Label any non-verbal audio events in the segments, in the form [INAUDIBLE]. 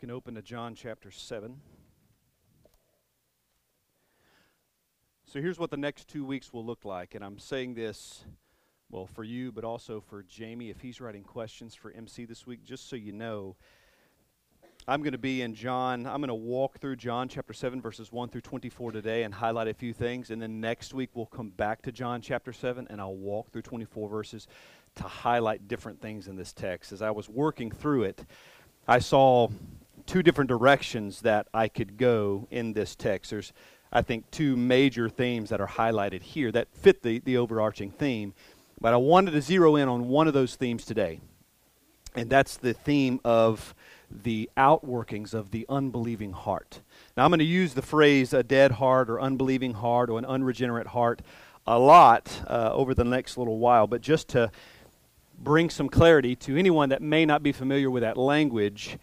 can open to John chapter 7. So here's what the next two weeks will look like. And I'm saying this, well, for you, but also for Jamie, if he's writing questions for MC this week, just so you know. I'm going to be in John. I'm going to walk through John chapter 7, verses 1 through 24 today and highlight a few things. And then next week, we'll come back to John chapter 7 and I'll walk through 24 verses to highlight different things in this text. As I was working through it, I saw two different directions that I could go in this text. There's, I think, two major themes that are highlighted here that fit the, the overarching theme. But I wanted to zero in on one of those themes today, and that's the theme of the outworkings of the unbelieving heart. Now, I'm going to use the phrase a dead heart or unbelieving heart or an unregenerate heart a lot uh, over the next little while, but just to bring some clarity to anyone that may not be familiar with that language,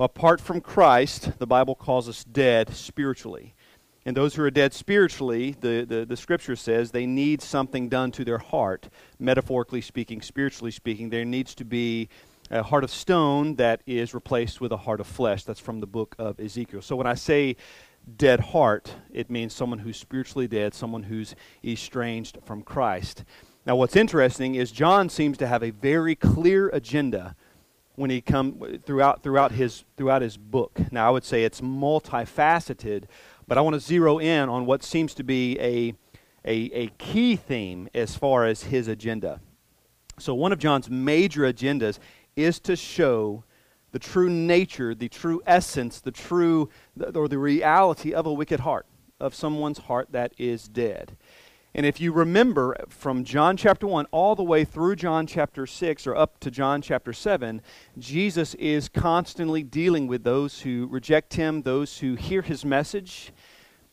apart from Christ, the Bible calls us dead spiritually. And those who are dead spiritually, the, the, the, scripture says they need something done to their heart. Metaphorically speaking, spiritually speaking, there needs to be a heart of stone that is replaced with a heart of flesh. That's from the book of Ezekiel. So when I say dead heart, it means someone who's spiritually dead, someone who's estranged from Christ. Now, what's interesting is John seems to have a very clear agenda when he come throughout throughout his throughout his book. Now, I would say it's multifaceted, but I want to zero in on what seems to be a a, a key theme as far as his agenda. So, one of John's major agendas is to show the true nature, the true essence, the true or the reality of a wicked heart, of someone's heart that is dead. And if you remember from John chapter 1 all the way through John chapter 6 or up to John chapter 7, Jesus is constantly dealing with those who reject him, those who hear his message.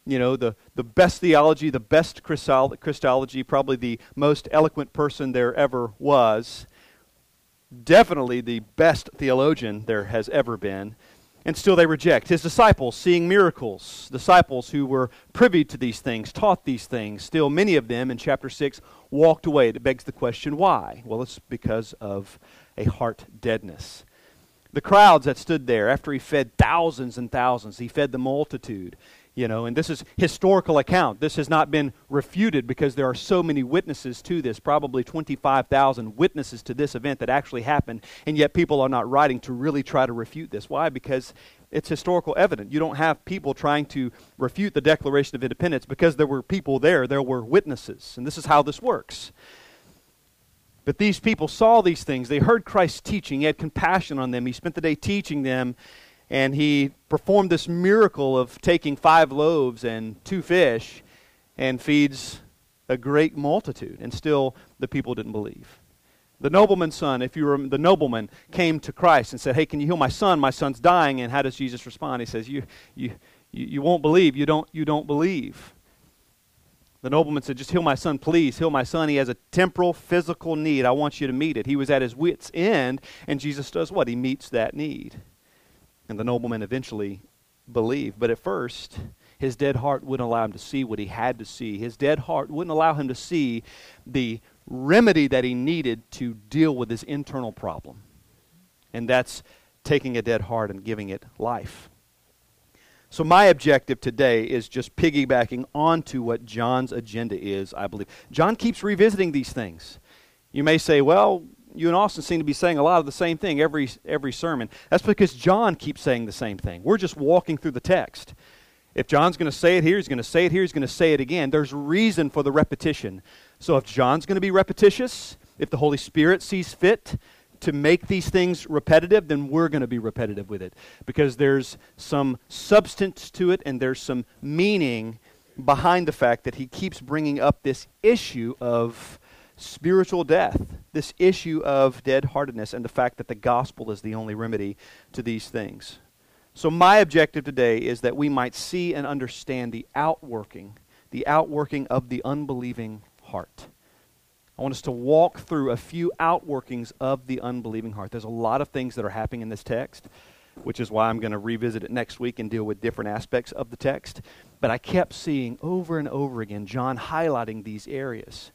You know, the, the best theology, the best Christology, probably the most eloquent person there ever was. Definitely the best theologian there has ever been and still they reject. His disciples, seeing miracles, disciples who were privy to these things, taught these things, still many of them in chapter 6 walked away. It begs the question why? Well, it's because of a heart deadness. The crowds that stood there after he fed thousands and thousands, he fed the multitude you know and this is historical account. This has not been refuted because there are so many witnesses to this probably 25,000 witnesses to this event that actually happened and yet people are not writing to really try to refute this. Why? Because it's historical evidence. You don't have people trying to refute the declaration of independence because there were people there there were witnesses and this is how this works. But these people saw these things. They heard christ's teaching. He had compassion on them. He spent the day teaching them and he performed this miracle of taking five loaves and two fish and feeds a great multitude and still the people didn't believe. The nobleman's son if you were the nobleman came to christ and said hey can you heal my son? My son's dying. And how does jesus respond? He says you you, you won't believe. You don't you don't believe. The nobleman said just heal my son please. Heal my son. He has a temporal physical need. I want you to meet it. He was at his wits end and jesus does what? He meets that need and the nobleman eventually believed. But at first, his dead heart wouldn't allow him to see what he had to see. His dead heart wouldn't allow him to see the remedy that he needed to deal with his internal problem. And that's taking a dead heart and giving it life. So, my objective today is just piggybacking onto what John's agenda is, I believe. John keeps revisiting these things. You may say, well, you and Austin seem to be saying a lot of the same thing every every sermon. That's because John keeps saying the same thing. We're just walking through the text. If John's going to say it here, he's going to say it here, he's going to say it again. There's reason for the repetition. So if John's going to be repetitious, if the Holy Spirit sees fit to make these things repetitive, then we're going to be repetitive with it because there's some substance to it and there's some meaning behind the fact that he keeps bringing up this issue of spiritual death, this issue of dead heartedness, and the fact that the gospel is the only remedy to these things. So, my objective today is that we might see and understand the outworking, the outworking of the unbelieving heart. I want us to walk through a few outworkings of the unbelieving heart. There's a lot of things that are happening in this text, which is why I'm going to revisit it next week and deal with different aspects of the text. But I kept seeing over and over again John highlighting these areas.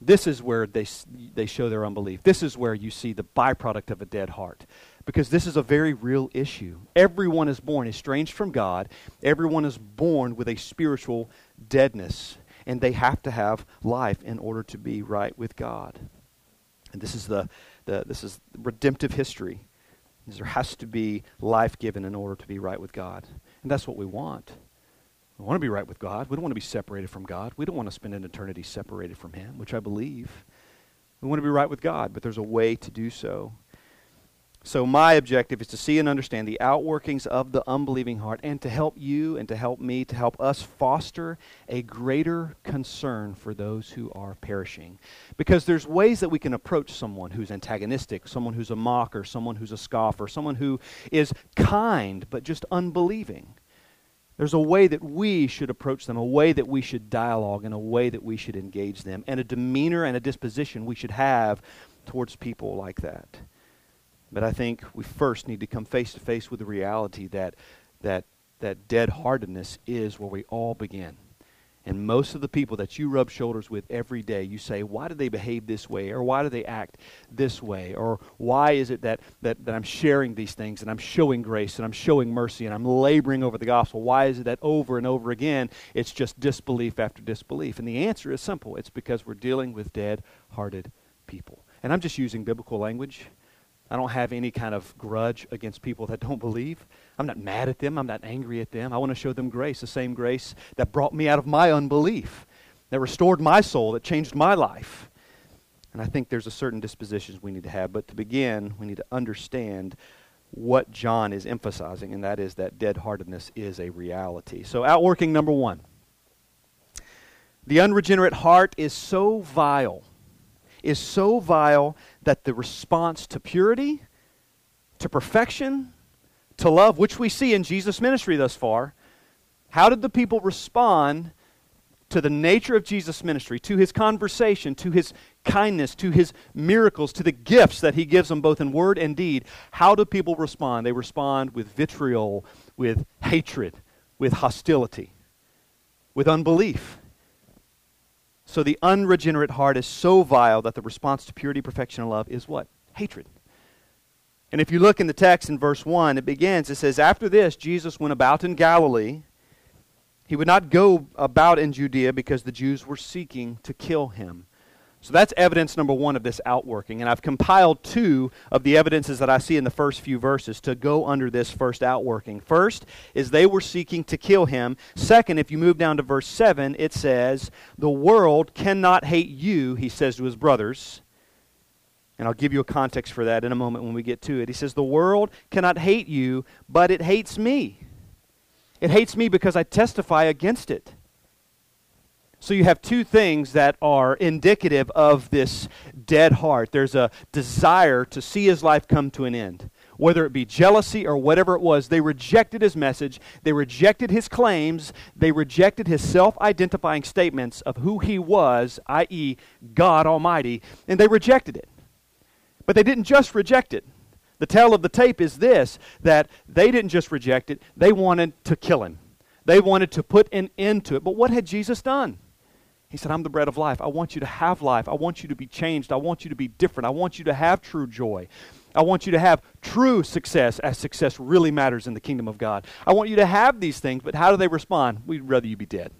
This is where they, they show their unbelief. This is where you see the byproduct of a dead heart. because this is a very real issue. Everyone is born estranged from God, everyone is born with a spiritual deadness, and they have to have life in order to be right with God. And this is the, the this is redemptive history. There has to be life given in order to be right with God. And that's what we want. We want to be right with God. We don't want to be separated from God. We don't want to spend an eternity separated from Him, which I believe. We want to be right with God, but there's a way to do so. So, my objective is to see and understand the outworkings of the unbelieving heart and to help you and to help me, to help us foster a greater concern for those who are perishing. Because there's ways that we can approach someone who's antagonistic, someone who's a mocker, someone who's a scoffer, someone who is kind but just unbelieving. There's a way that we should approach them, a way that we should dialogue, and a way that we should engage them, and a demeanor and a disposition we should have towards people like that. But I think we first need to come face to face with the reality that that that dead heartedness is where we all begin. And most of the people that you rub shoulders with every day, you say, why do they behave this way? Or why do they act this way? Or why is it that, that, that I'm sharing these things and I'm showing grace and I'm showing mercy and I'm laboring over the gospel? Why is it that over and over again it's just disbelief after disbelief? And the answer is simple it's because we're dealing with dead hearted people. And I'm just using biblical language. I don't have any kind of grudge against people that don't believe. I'm not mad at them. I'm not angry at them. I want to show them grace, the same grace that brought me out of my unbelief, that restored my soul, that changed my life. And I think there's a certain dispositions we need to have. But to begin, we need to understand what John is emphasizing, and that is that dead heartedness is a reality. So, outworking number one the unregenerate heart is so vile is so vile that the response to purity, to perfection, to love, which we see in Jesus' ministry thus far, how did the people respond to the nature of Jesus' ministry, to his conversation, to his kindness, to his miracles, to the gifts that he gives them both in word and deed? How do people respond? They respond with vitriol, with hatred, with hostility, with unbelief. So the unregenerate heart is so vile that the response to purity, perfection, and love is what? Hatred. And if you look in the text in verse 1, it begins, it says, After this, Jesus went about in Galilee. He would not go about in Judea because the Jews were seeking to kill him. So that's evidence number one of this outworking. And I've compiled two of the evidences that I see in the first few verses to go under this first outworking. First is they were seeking to kill him. Second, if you move down to verse 7, it says, The world cannot hate you, he says to his brothers. And I'll give you a context for that in a moment when we get to it. He says, The world cannot hate you, but it hates me. It hates me because I testify against it. So you have two things that are indicative of this dead heart. There's a desire to see his life come to an end. Whether it be jealousy or whatever it was, they rejected his message. They rejected his claims. They rejected his self identifying statements of who he was, i.e., God Almighty, and they rejected it. But they didn't just reject it. The tale of the tape is this that they didn't just reject it, they wanted to kill him. They wanted to put an end to it. But what had Jesus done? He said, I'm the bread of life. I want you to have life. I want you to be changed. I want you to be different. I want you to have true joy. I want you to have true success as success really matters in the kingdom of God. I want you to have these things, but how do they respond? We'd rather you be dead.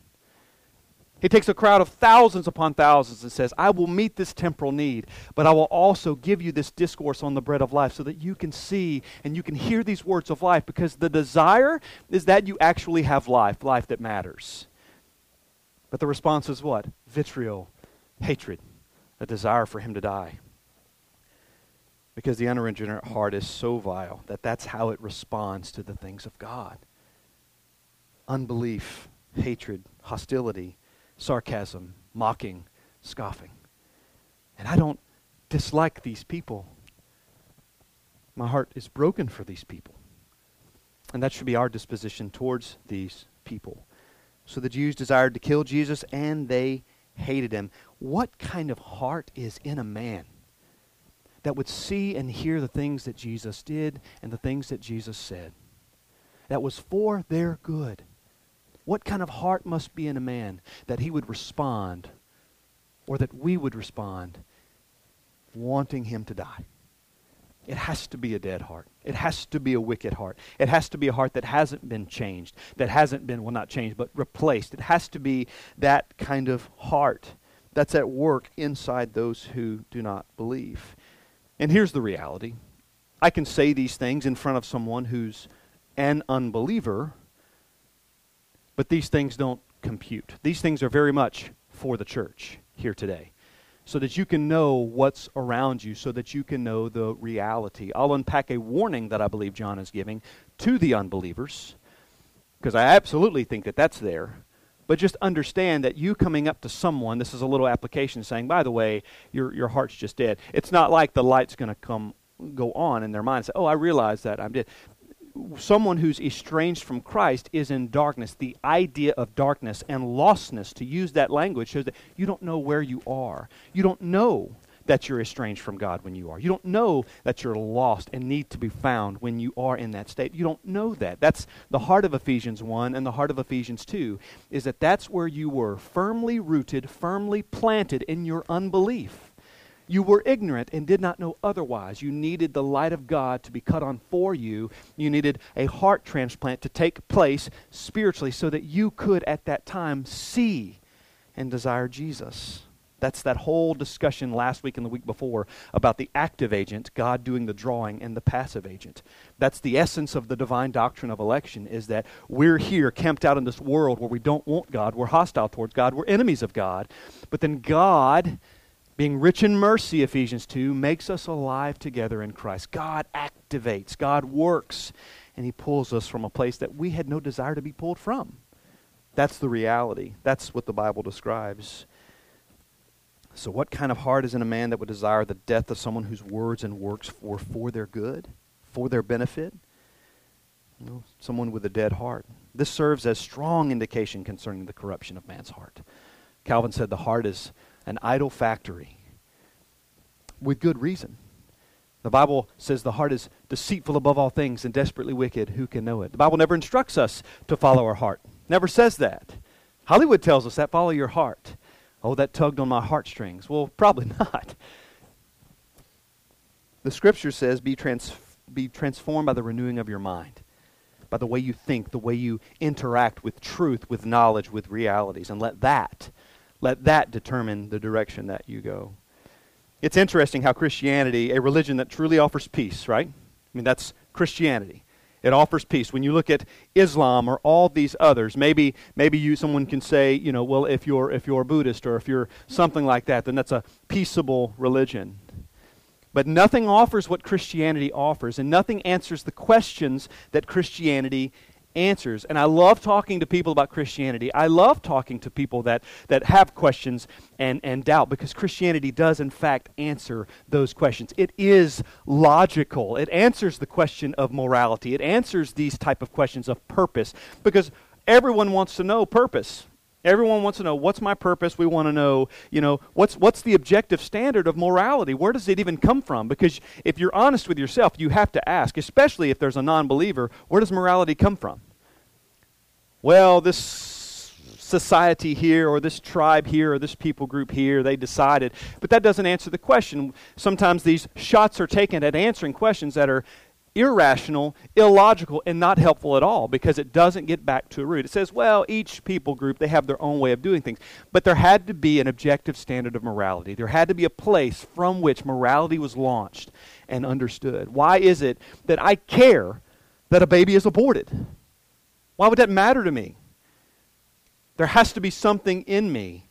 He takes a crowd of thousands upon thousands and says, I will meet this temporal need, but I will also give you this discourse on the bread of life so that you can see and you can hear these words of life because the desire is that you actually have life, life that matters. But the response is what? Vitriol, hatred, a desire for him to die. Because the unregenerate heart is so vile that that's how it responds to the things of God unbelief, hatred, hostility, sarcasm, mocking, scoffing. And I don't dislike these people. My heart is broken for these people. And that should be our disposition towards these people. So the Jews desired to kill Jesus and they hated him. What kind of heart is in a man that would see and hear the things that Jesus did and the things that Jesus said? That was for their good. What kind of heart must be in a man that he would respond or that we would respond wanting him to die? It has to be a dead heart. It has to be a wicked heart. It has to be a heart that hasn't been changed, that hasn't been, well, not changed, but replaced. It has to be that kind of heart that's at work inside those who do not believe. And here's the reality I can say these things in front of someone who's an unbeliever, but these things don't compute. These things are very much for the church here today so that you can know what's around you, so that you can know the reality. I'll unpack a warning that I believe John is giving to the unbelievers, because I absolutely think that that's there. But just understand that you coming up to someone, this is a little application saying, by the way, your, your heart's just dead. It's not like the light's going to come go on in their mind and say, oh, I realize that I'm dead someone who's estranged from Christ is in darkness. The idea of darkness and lostness, to use that language, shows that you don't know where you are. You don't know that you're estranged from God when you are. You don't know that you're lost and need to be found when you are in that state. You don't know that. That's the heart of Ephesians 1 and the heart of Ephesians 2 is that that's where you were firmly rooted, firmly planted in your unbelief. You were ignorant and did not know otherwise. You needed the light of God to be cut on for you. You needed a heart transplant to take place spiritually so that you could at that time see and desire Jesus. That's that whole discussion last week and the week before about the active agent, God doing the drawing, and the passive agent. That's the essence of the divine doctrine of election is that we're here camped out in this world where we don't want God, we're hostile towards God, we're enemies of God. But then God being rich in mercy, Ephesians 2, makes us alive together in Christ. God activates, God works, and He pulls us from a place that we had no desire to be pulled from. That's the reality. That's what the Bible describes. So, what kind of heart is in a man that would desire the death of someone whose words and works were for their good, for their benefit? You know, someone with a dead heart. This serves as strong indication concerning the corruption of man's heart. Calvin said the heart is an idol factory with good reason. The Bible says the heart is deceitful above all things and desperately wicked. Who can know it? The Bible never instructs us to follow our heart. Never says that. Hollywood tells us that follow your heart. Oh, that tugged on my heartstrings. Well, probably [LAUGHS] not. The scripture says be, trans- be transformed by the renewing of your mind, by the way you think, the way you interact with truth, with knowledge, with realities, and let that let that determine the direction that you go. It's interesting how Christianity, a religion that truly offers peace, right? I mean, that's Christianity. It offers peace. When you look at Islam or all these others, maybe maybe you someone can say, you know, well, if you're if you're a Buddhist or if you're something like that, then that's a peaceable religion. But nothing offers what Christianity offers, and nothing answers the questions that Christianity answers. And I love talking to people about Christianity. I love talking to people that, that have questions and, and doubt because Christianity does, in fact, answer those questions. It is logical, it answers the question of morality, it answers these type of questions of purpose because everyone wants to know purpose. Everyone wants to know what's my purpose. We want to know, you know, what's what's the objective standard of morality? Where does it even come from? Because if you're honest with yourself, you have to ask, especially if there's a non-believer, where does morality come from? Well, this society here or this tribe here or this people group here, they decided. But that doesn't answer the question. Sometimes these shots are taken at answering questions that are irrational, illogical, and not helpful at all because it doesn't get back to a root. It says, well, each people group, they have their own way of doing things. But there had to be an objective standard of morality. There had to be a place from which morality was launched and understood. Why is it that I care that a baby is aborted? Why would that matter to me? There has to be something in me.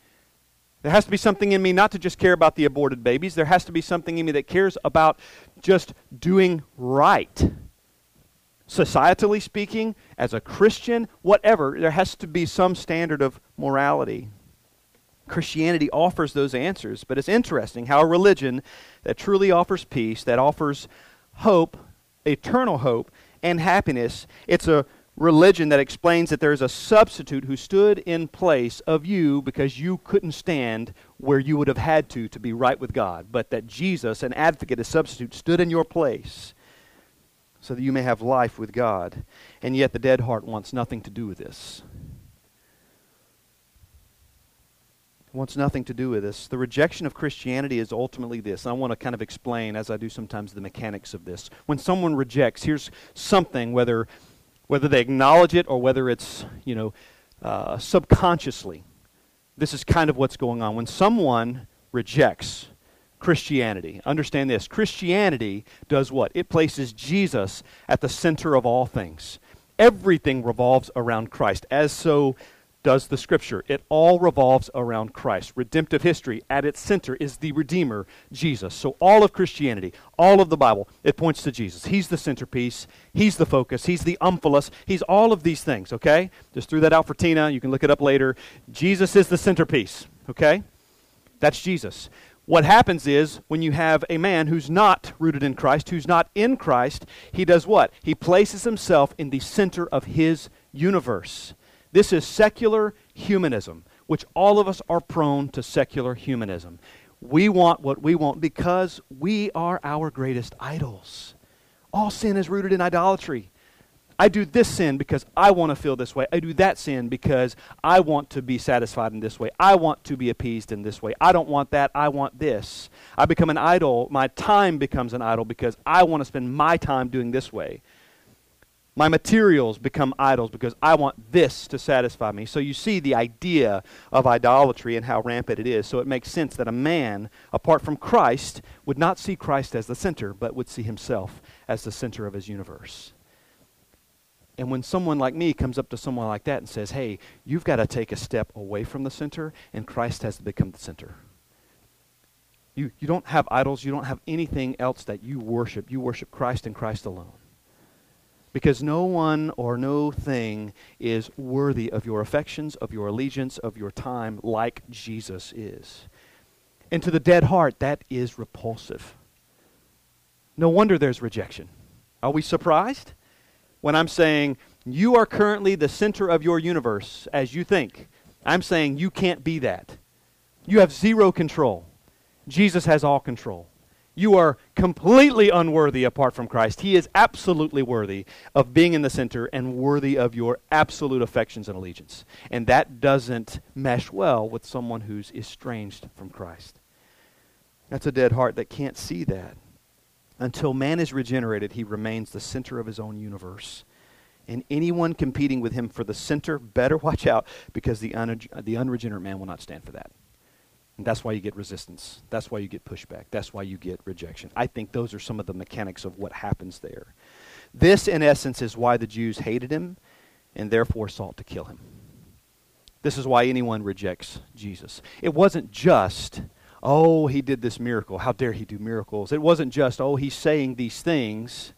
There has to be something in me not to just care about the aborted babies. There has to be something in me that cares about just doing right. Societally speaking, as a Christian, whatever, there has to be some standard of morality. Christianity offers those answers, but it's interesting how a religion that truly offers peace, that offers hope, eternal hope, and happiness, it's a religion that explains that there's a substitute who stood in place of you because you couldn't stand where you would have had to to be right with God, but that Jesus, an advocate, a substitute, stood in your place so that you may have life with God. And yet the dead heart wants nothing to do with this. wants nothing to do with this. The rejection of Christianity is ultimately this. I want to kind of explain, as I do sometimes, the mechanics of this. When someone rejects, here's something, whether whether they acknowledge it or whether it's you know uh, subconsciously. This is kind of what's going on. When someone rejects Christianity, understand this: Christianity does what? It places Jesus at the center of all things. Everything revolves around Christ, as so does the Scripture. It all revolves around Christ. Redemptive history, at its center, is the Redeemer, Jesus. So all of Christianity, all of the Bible, it points to Jesus. He's the centerpiece. He's the focus. He's the omphalos, He's all of these things, okay? Just threw that out for Tina. You can look it up later. Jesus is the centerpiece, okay? That's Jesus. What happens is when you have a man who's not rooted in Christ, who's not in Christ, he does what? He places himself in the center of his universe. This is secular humanism, which all of us are prone to secular humanism. We want what we want because we are our greatest idols. All sin is rooted in idolatry. I do this sin because I want to feel this way. I do that sin because I want to be satisfied in this way. I want to be appeased in this way. I don't want that. I want this. I become an idol. My time becomes an idol because I want to spend my time doing this way. My materials become idols because I want this to satisfy me. So you see the idea of idolatry and how rampant it is. So it makes sense that a man, apart from Christ, would not see Christ as the center, but would see himself as the center of his universe. And when someone like me comes up to someone like that and says, hey, you've got to take a step away from the center, and Christ has to become the center. You, you don't have idols. You don't have anything else that you worship. You worship Christ and Christ alone because no one or no thing is worthy of your affections, of your allegiance, of your time, like Jesus is. And to the dead heart, that is repulsive. No wonder there's rejection. Are we surprised? When I'm saying, you are currently the center of your universe as you think, I'm saying you can't be that. You have zero control. Jesus has all control. You are completely unworthy apart from Christ. He is absolutely worthy of being in the center and worthy of your absolute affections and allegiance. And that doesn't mesh well with someone who's estranged from Christ. That's a dead heart that can't see that. Until man is regenerated, he remains the center of his own universe. And anyone competing with him for the center better [LAUGHS] watch out because the, un- the unregenerate man will not stand for that. And that's why you get resistance. That's why you get pushback. That's why you get rejection. I think those are some of the mechanics of what happens there. This, in essence, is why the Jews hated him and therefore sought to kill him. This is why anyone rejects Jesus. It wasn't just, oh, he did this miracle. How dare he do miracles? It wasn't just, oh, he's saying these things.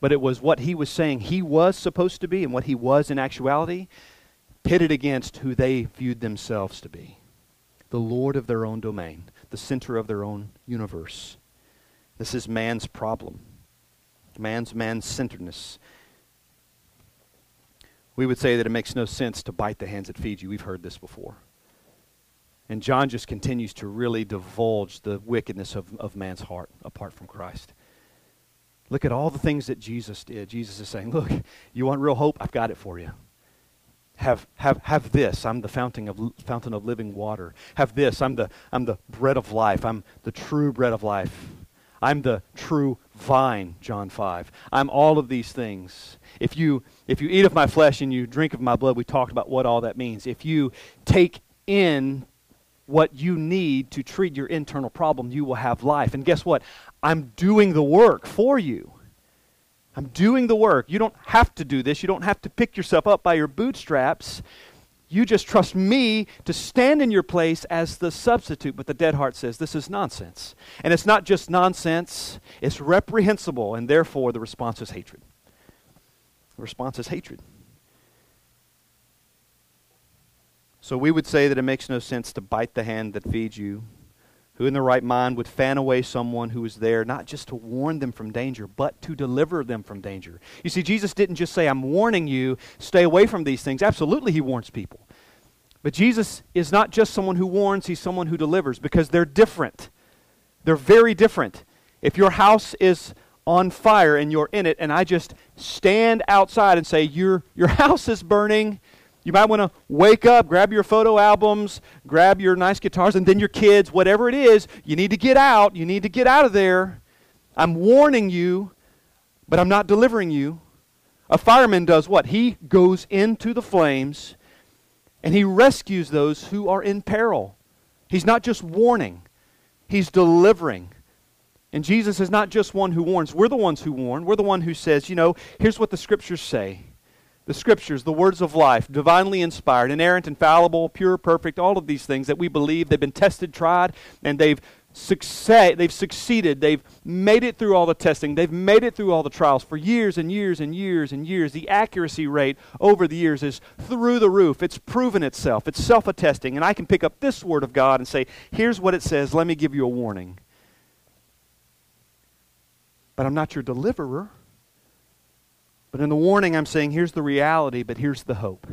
But it was what he was saying he was supposed to be and what he was in actuality pitted against who they viewed themselves to be the Lord of their own domain, the center of their own universe. This is man's problem, man's man centeredness. We would say that it makes no sense to bite the hands that feed you. We've heard this before. And John just continues to really divulge the wickedness of, of man's heart apart from Christ. Look at all the things that Jesus did. Jesus is saying, Look, you want real hope? I've got it for you. Have, have, have this. I'm the fountain of, fountain of living water. Have this. I'm the, I'm the bread of life. I'm the true bread of life. I'm the true vine, John 5. I'm all of these things. If you, if you eat of my flesh and you drink of my blood, we talked about what all that means. If you take in what you need to treat your internal problem, you will have life. And guess what? I'm doing the work for you. I'm doing the work. You don't have to do this. You don't have to pick yourself up by your bootstraps. You just trust me to stand in your place as the substitute. But the dead heart says this is nonsense. And it's not just nonsense, it's reprehensible, and therefore the response is hatred. The response is hatred. So we would say that it makes no sense to bite the hand that feeds you who in the right mind would fan away someone who is there not just to warn them from danger, but to deliver them from danger. You see, Jesus didn't just say, I'm warning you, stay away from these things. Absolutely, he warns people. But Jesus is not just someone who warns, he's someone who delivers because they're different. They're very different. If your house is on fire and you're in it, and I just stand outside and say, Your, your [LAUGHS] house is burning, You might want to wake up, grab your photo albums, grab your nice guitars, and then your kids, whatever it is, you need to get out. You need to get out of there. I'm warning you, but I'm not delivering you. A fireman does what? He goes into the flames and he rescues those who are in peril. He's not just warning, he's delivering. And Jesus is not just one who warns. We're the ones who warn. We're the one who says, you know, here's what the scriptures say. The scriptures, the words of life, divinely inspired, inerrant, infallible, pure, perfect, all of these things that we believe, they've been tested, tried, and they've succeed, they've succeeded. They've made it through all the testing. They've made it through all the trials for years and years and years and years. The accuracy rate over the years is through the roof. It's proven itself. It's self-attesting. And I can pick up this word of God and say, here's what it says. Let me give you a warning. But I'm not your deliverer. But in the warning, I'm saying, here's the reality, but here's the hope.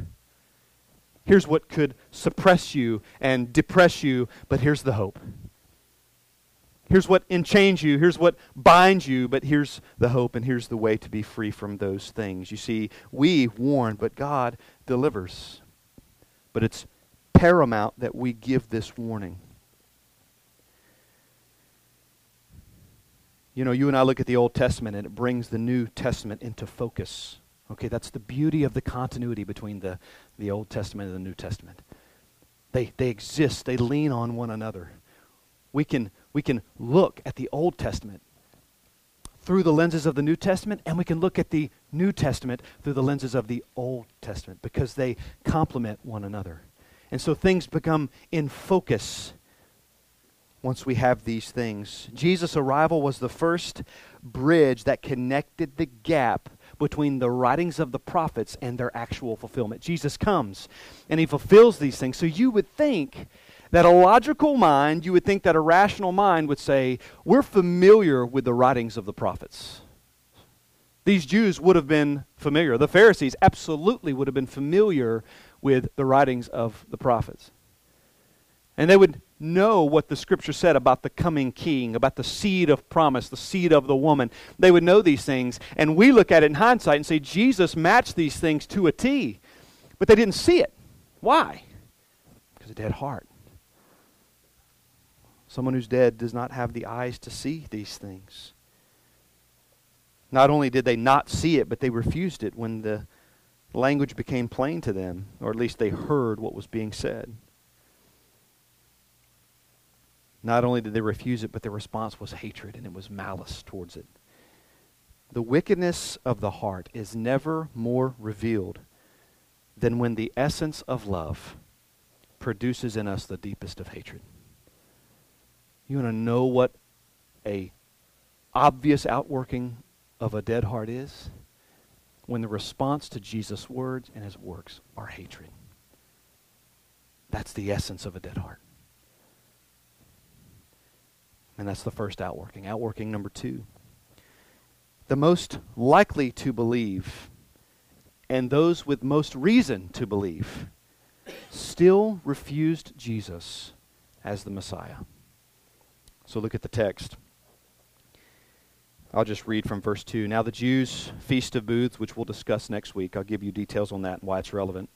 Here's what could suppress you and depress you, but here's the hope. Here's what enchains you, here's what binds you, but here's the hope and here's the way to be free from those things. You see, we warn, but God delivers. But it's paramount that we give this warning. You know, you and I look at the Old Testament and it brings the New Testament into focus. Okay, that's the beauty of the continuity between the, the Old Testament and the New Testament. They, they exist, they lean on one another. We can, we can look at the Old Testament through the lenses of the New Testament, and we can look at the New Testament through the lenses of the Old Testament because they complement one another. And so things become in focus once we have these things. Jesus' arrival was the first bridge that connected the gap between the writings of the prophets and their actual fulfillment. Jesus comes and he fulfills these things. So you would think that a logical mind, you would think that a rational mind would say, We're familiar with the writings of the prophets. These Jews would have been familiar. The Pharisees absolutely would have been familiar with the writings of the prophets. And they would know what the scripture said about the coming king, about the seed of promise, the seed of the woman. They would know these things. And we look at it in hindsight and say, Jesus matched these things to a T. But they didn't see it. Why? Because a dead heart. Someone who's dead does not have the eyes to see these things. Not only did they not see it, but they refused it when the language became plain to them, or at least they heard what was being said. Not only did they refuse it, but their response was hatred and it was malice towards it. The wickedness of the heart is never more revealed than when the essence of love produces in us the deepest of hatred. You want to know what a obvious outworking of a dead heart is? When the response to Jesus' words and his works are hatred. That's the essence of a dead heart. And that's the first outworking. Outworking number two. The most likely to believe and those with most reason to believe still refused Jesus as the Messiah. So look at the text. I'll just read from verse 2. Now, the Jews' Feast of Booths, which we'll discuss next week, I'll give you details on that and why it's relevant.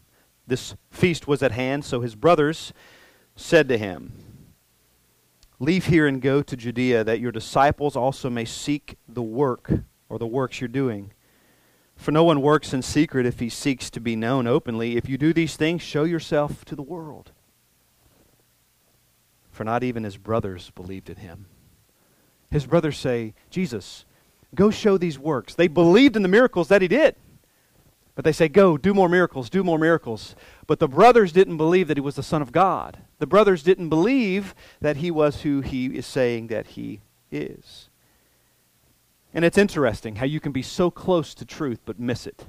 This feast was at hand, so his brothers said to him, Leave here and go to Judea, that your disciples also may seek the work or the works you're doing. For no one works in secret if he seeks to be known openly. If you do these things, show yourself to the world for not even his brothers believed in him. His brothers say, Jesus, go show these works. They believed in the miracles that he did. But they say, Go, do more miracles, do more miracles. But the brothers didn't believe that he was the Son of God. The brothers didn't believe that he was who he is saying that he is. And it's interesting how you can be so close to truth but miss it.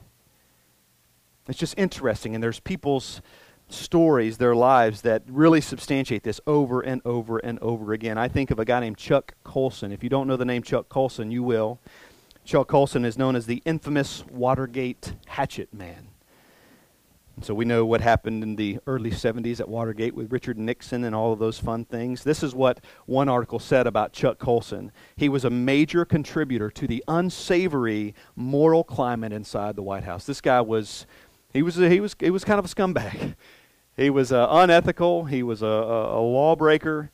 It's just interesting. And there's people's stories, their lives, that really substantiate this over and over and over again. I think of a guy named Chuck Colson. If you don't know the name Chuck Colson, you will. Chuck Colson is known as the infamous Watergate hatchet man. And so we know what happened in the early 70s at Watergate with Richard Nixon and all of those fun things. This is what one article said about Chuck Colson. He was a major contributor to the unsavory moral climate inside the White House. This guy was He was he was he was kind of a scumbag. He was uh, unethical. He was a, a, a lawbreaker,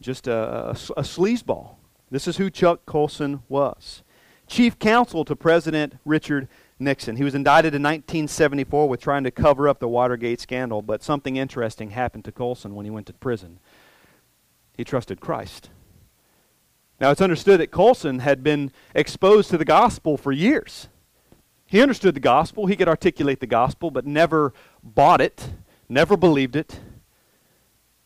just a, a, a sleazeball. This is who Chuck Colson was. Chief counsel to President Richard Nixon. He was indicted in 1974 with trying to cover up the Watergate scandal, but something interesting happened to Colson when he went to prison. He trusted Christ. Now, it's understood that Colson had been exposed to the gospel for years. He understood the gospel, he could articulate the gospel, but never bought it, never believed it.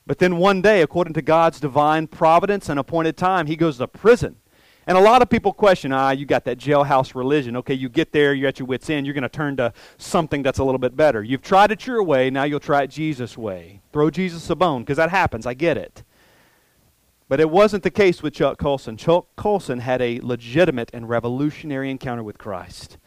But then one day, according to God's divine providence and appointed time, he goes to prison. And a lot of people question, ah, you got that jailhouse religion. Okay, you get there, you're at your wits' end, you're going to turn to something that's a little bit better. You've tried it your way, now you'll try it Jesus' way. Throw Jesus a bone, because that happens, I get it. But it wasn't the case with Chuck Colson. Chuck Colson had a legitimate and revolutionary encounter with Christ.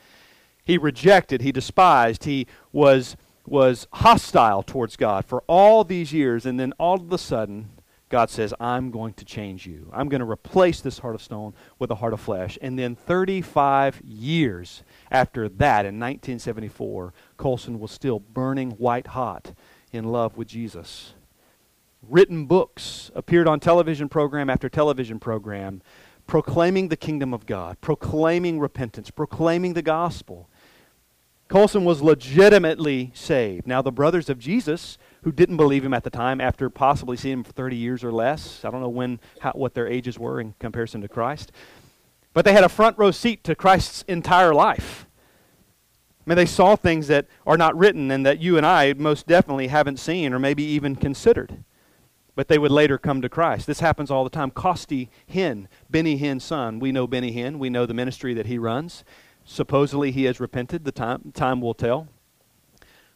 He rejected, he despised, he was, was hostile towards God for all these years, and then all of a sudden, God says, I'm going to change you. I'm going to replace this heart of stone with a heart of flesh. And then 35 years after that, in 1974, Colson was still burning white hot in love with Jesus written books, appeared on television program after television program, proclaiming the kingdom of God, proclaiming repentance, proclaiming the gospel. Colson was legitimately saved. Now, the brothers of Jesus, who didn't believe him at the time, after possibly seeing him for 30 years or less, I don't know when, how, what their ages were in comparison to Christ, but they had a front row seat to Christ's entire life. I mean, they saw things that are not written and that you and I most definitely haven't seen or maybe even considered but they would later come to Christ. This happens all the time. Costi Hinn, Benny Hinn's son. We know Benny Hinn. We know the ministry that he runs. Supposedly he has repented. The time, time will tell.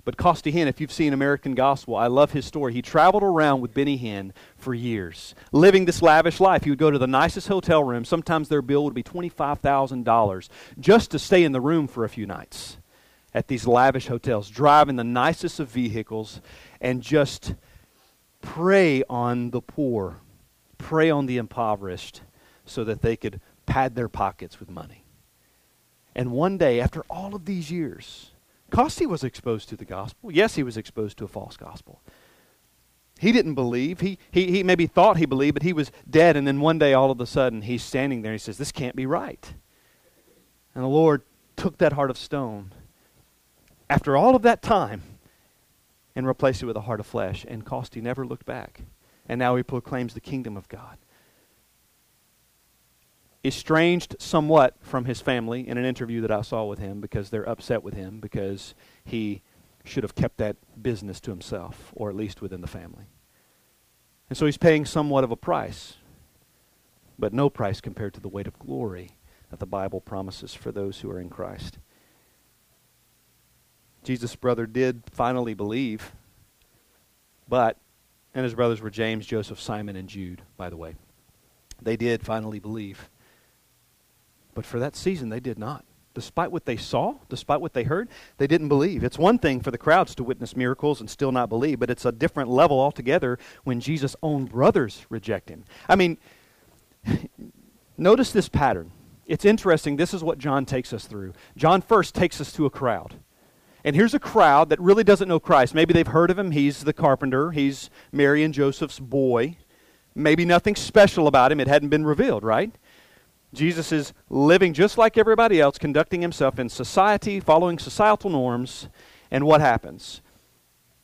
But Costi Hinn, if you've seen American Gospel, I love his story. He traveled around with Benny Hinn for years, living this lavish life. He would go to the nicest hotel room. Sometimes their bill would be $25,000 just to stay in the room for a few nights at these lavish hotels, driving the nicest of vehicles and just prey on the poor, prey on the impoverished, so that they could pad their pockets with money. And one day, after all of these years, Costi was exposed to the gospel. Yes, he was exposed to a false gospel. He didn't believe. He, he, he maybe thought he believed, but he was dead. And then one day, all of a sudden, he's standing there and he says, This can't be right. And the Lord took that heart of stone. After all of that time, and replaced it with a heart of flesh. And Costi never looked back. And now he proclaims the kingdom of God. Estranged somewhat from his family in an interview that I saw with him because they're upset with him because he should have kept that business to himself, or at least within the family. And so he's paying somewhat of a price, but no price compared to the weight of glory that the Bible promises for those who are in Christ. Jesus' brother did finally believe, but, and his brothers were James, Joseph, Simon, and Jude, by the way. They did finally believe. But for that season, they did not. Despite what they saw, despite what they heard, they didn't believe. It's one thing for the crowds to witness miracles and still not believe, but it's a different level altogether when Jesus' own brothers reject him. I mean, [SIGHS] notice this pattern. It's interesting. This is what John takes us through. John first takes us to a crowd. And here's a crowd that really doesn't know Christ. Maybe they've heard of him. He's the carpenter, he's Mary and Joseph's boy. Maybe nothing special about him. It hadn't been revealed, right? Jesus is living just like everybody else, conducting himself in society, following societal norms. And what happens?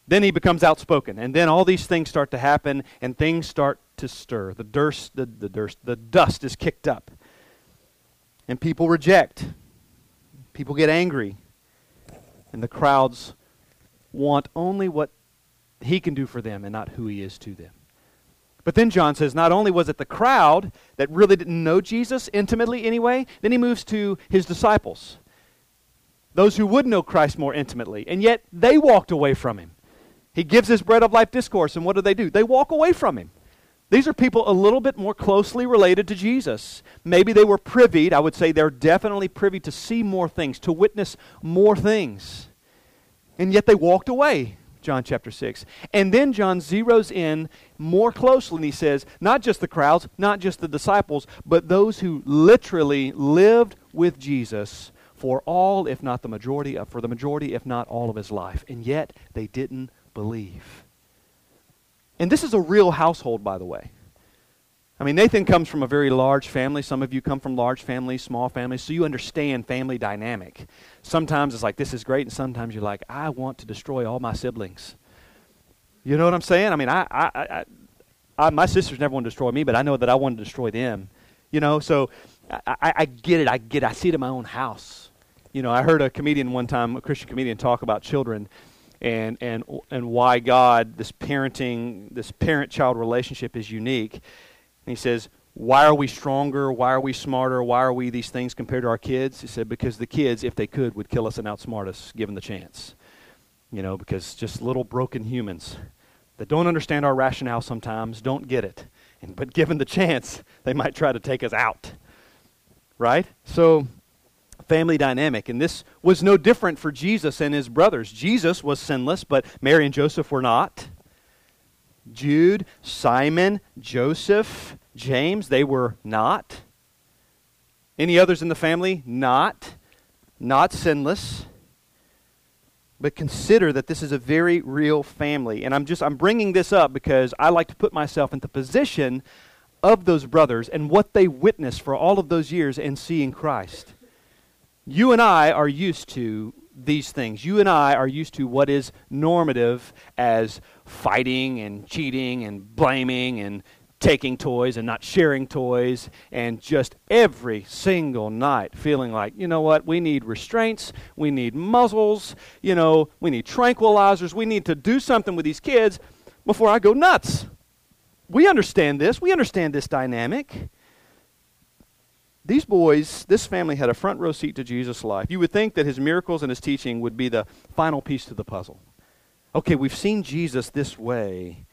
Then he becomes outspoken. And then all these things start to happen, and things start to stir. The, dust, the, the, dust, the dust is kicked up. And people reject. People get angry and the crowds want only what he can do for them and not who he is to them. But then John says not only was it the crowd that really didn't know Jesus intimately anyway, then he moves to his disciples, those who would know Christ more intimately, and yet they walked away from him. He gives his bread of life discourse, and what do they do? They walk away from him. These are people a little bit more closely related to Jesus. Maybe they were privy, I would say they're definitely privy to see more things, to witness more things. And yet they walked away, John chapter 6. And then John zeroes in more closely and he says, not just the crowds, not just the disciples, but those who literally lived with Jesus for all, if not the majority, of, for the majority, if not all of his life. And yet they didn't believe. And this is a real household, by the way. I mean, Nathan comes from a very large family. Some of you come from large families, small families, so you understand family dynamic. Sometimes it's like, this is great, and sometimes you're like, I want to destroy all my siblings. You know what I'm saying? I mean, I, I, I, I my sisters never want to destroy me, but I know that I want to destroy them. You know, so I, I, I get it. I get it. I see it in my own house. You know, I heard a comedian one time, a Christian comedian, talk about children and, and, and why God, this parenting, this parent child relationship is unique and he says, Why are we stronger? Why are we smarter? Why are we these things compared to our kids? He said, Because the kids, if they could, would kill us and outsmart us given the chance. You know, because just little broken humans that don't understand our rationale sometimes don't get it. And, but given the chance, they might try to take us out. Right? So, family dynamic. And this was no different for Jesus and his brothers. Jesus was sinless, but Mary and Joseph were not. Jude, Simon, Joseph, James, they were not. Any others in the family? Not. Not sinless. But consider that this is a very real family. And I'm just I'm bringing this up because I like to put myself in the position of those brothers and what they witnessed for all of those years in seeing Christ. You and I are used to these things. You and I are used to what is normative as fighting and cheating and blaming and taking toys and not sharing toys and just every single night feeling like, you know what, we need restraints, we need muzzles, you know, we need tranquilizers, we need to do something with these kids before I go nuts. We understand this, we understand this dynamic. These boys, this family had a front row seat to Jesus' life. You would think that his miracles and his teaching would be the final piece to the puzzle. Okay, we've seen Jesus this way.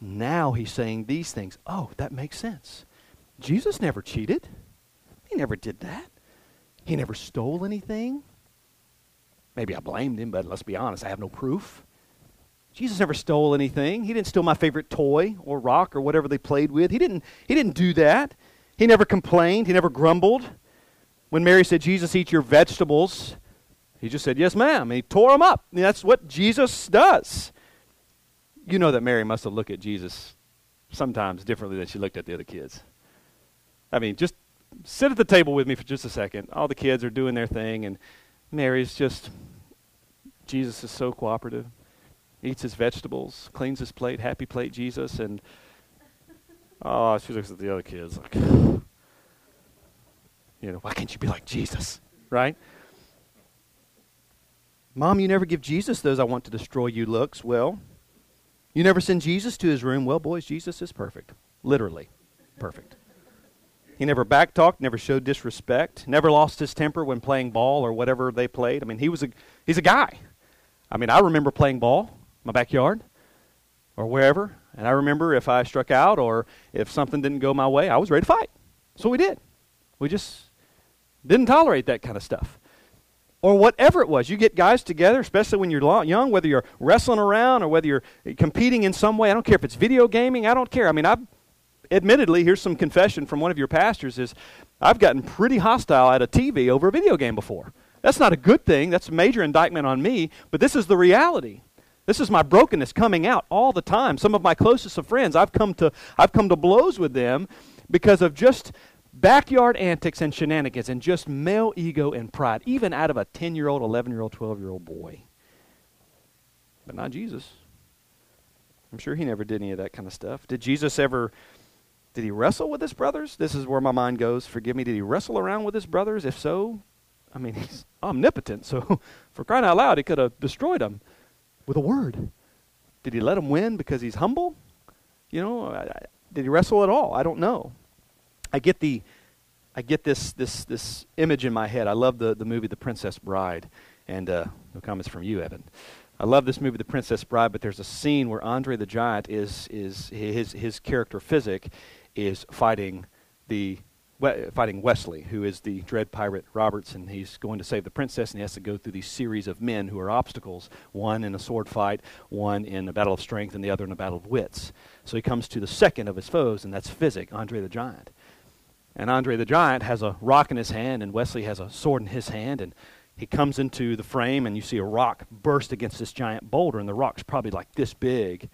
Now he's saying these things. Oh, that makes sense. Jesus never cheated. He never did that. He never stole anything. Maybe I blamed him, but let's be honest, I have no proof. Jesus never stole anything. He didn't steal my favorite toy or rock or whatever they played with. He didn't, he didn't do that. He never complained, he never grumbled. When Mary said, Jesus, eat your vegetables, he just said, Yes, ma'am. And he tore them up. And that's what Jesus does. You know that Mary must have looked at Jesus sometimes differently than she looked at the other kids. I mean, just sit at the table with me for just a second. All the kids are doing their thing, and Mary's just, Jesus is so cooperative. Eats his vegetables, cleans his plate, happy plate, Jesus, and Oh, she looks at the other kids like, [SIGHS] you know, why can't you be like Jesus? Right? Mom, you never give Jesus those I want to destroy you looks. Well, you never send Jesus to his room. Well, boys, Jesus is perfect. Literally perfect. He never backtalked, never showed disrespect, never lost his temper when playing ball or whatever they played. I mean, he was a he's a guy. I mean, I remember playing ball my backyard or wherever, and I remember if I struck out or if something didn't go my way, I was ready to fight. So we did. We just didn't tolerate that kind of stuff. Or whatever it was. You get guys together, especially when you're young, whether you're wrestling around or whether you're competing in some way. I don't care if it's video gaming. I don't care. I mean, I've admittedly, here's some confession from one of your pastors is I've gotten pretty hostile at a TV over a video game before. That's not a good thing. That's a major indictment on me, but this is the reality. This is my brokenness coming out all the time. Some of my closest of friends, I've come to, I've come to blows with them because of just backyard antics and shenanigans and just male ego and pride, even out of a 10 year old, 11 year old, 12 year old boy. But not Jesus. I'm sure he never did any of that kind of stuff. Did Jesus ever, did he wrestle with his brothers? This is where my mind goes. Forgive me. Did he wrestle around with his brothers? If so, I mean, [LAUGHS] he's omnipotent. So [LAUGHS] for crying out loud, he could have destroyed them with a word. Did he let him win because he's humble? You know, I, I, did he wrestle at all? I don't know. I get the I get this this this image in my head. I love the the movie The Princess Bride, and uh, no comments from you, Evan. I love this movie, The Princess Bride, but there's a scene where Andre the Giant is is his his character Fezzik is fighting the fighting Westley, who is the dread pirate Roberts, and he's going to save the princess, and he has to go through these series of men who are obstacles one in a sword fight, one in a battle of strength, and the other in a battle of wits. So he comes to the second of his foes, and that's Fezzik, Andre the Giant. And Andre the Giant has a rock in his hand, and Westley has a sword in his hand, and he comes into the frame, and you see a rock burst against this giant boulder, and the rock's probably like this big.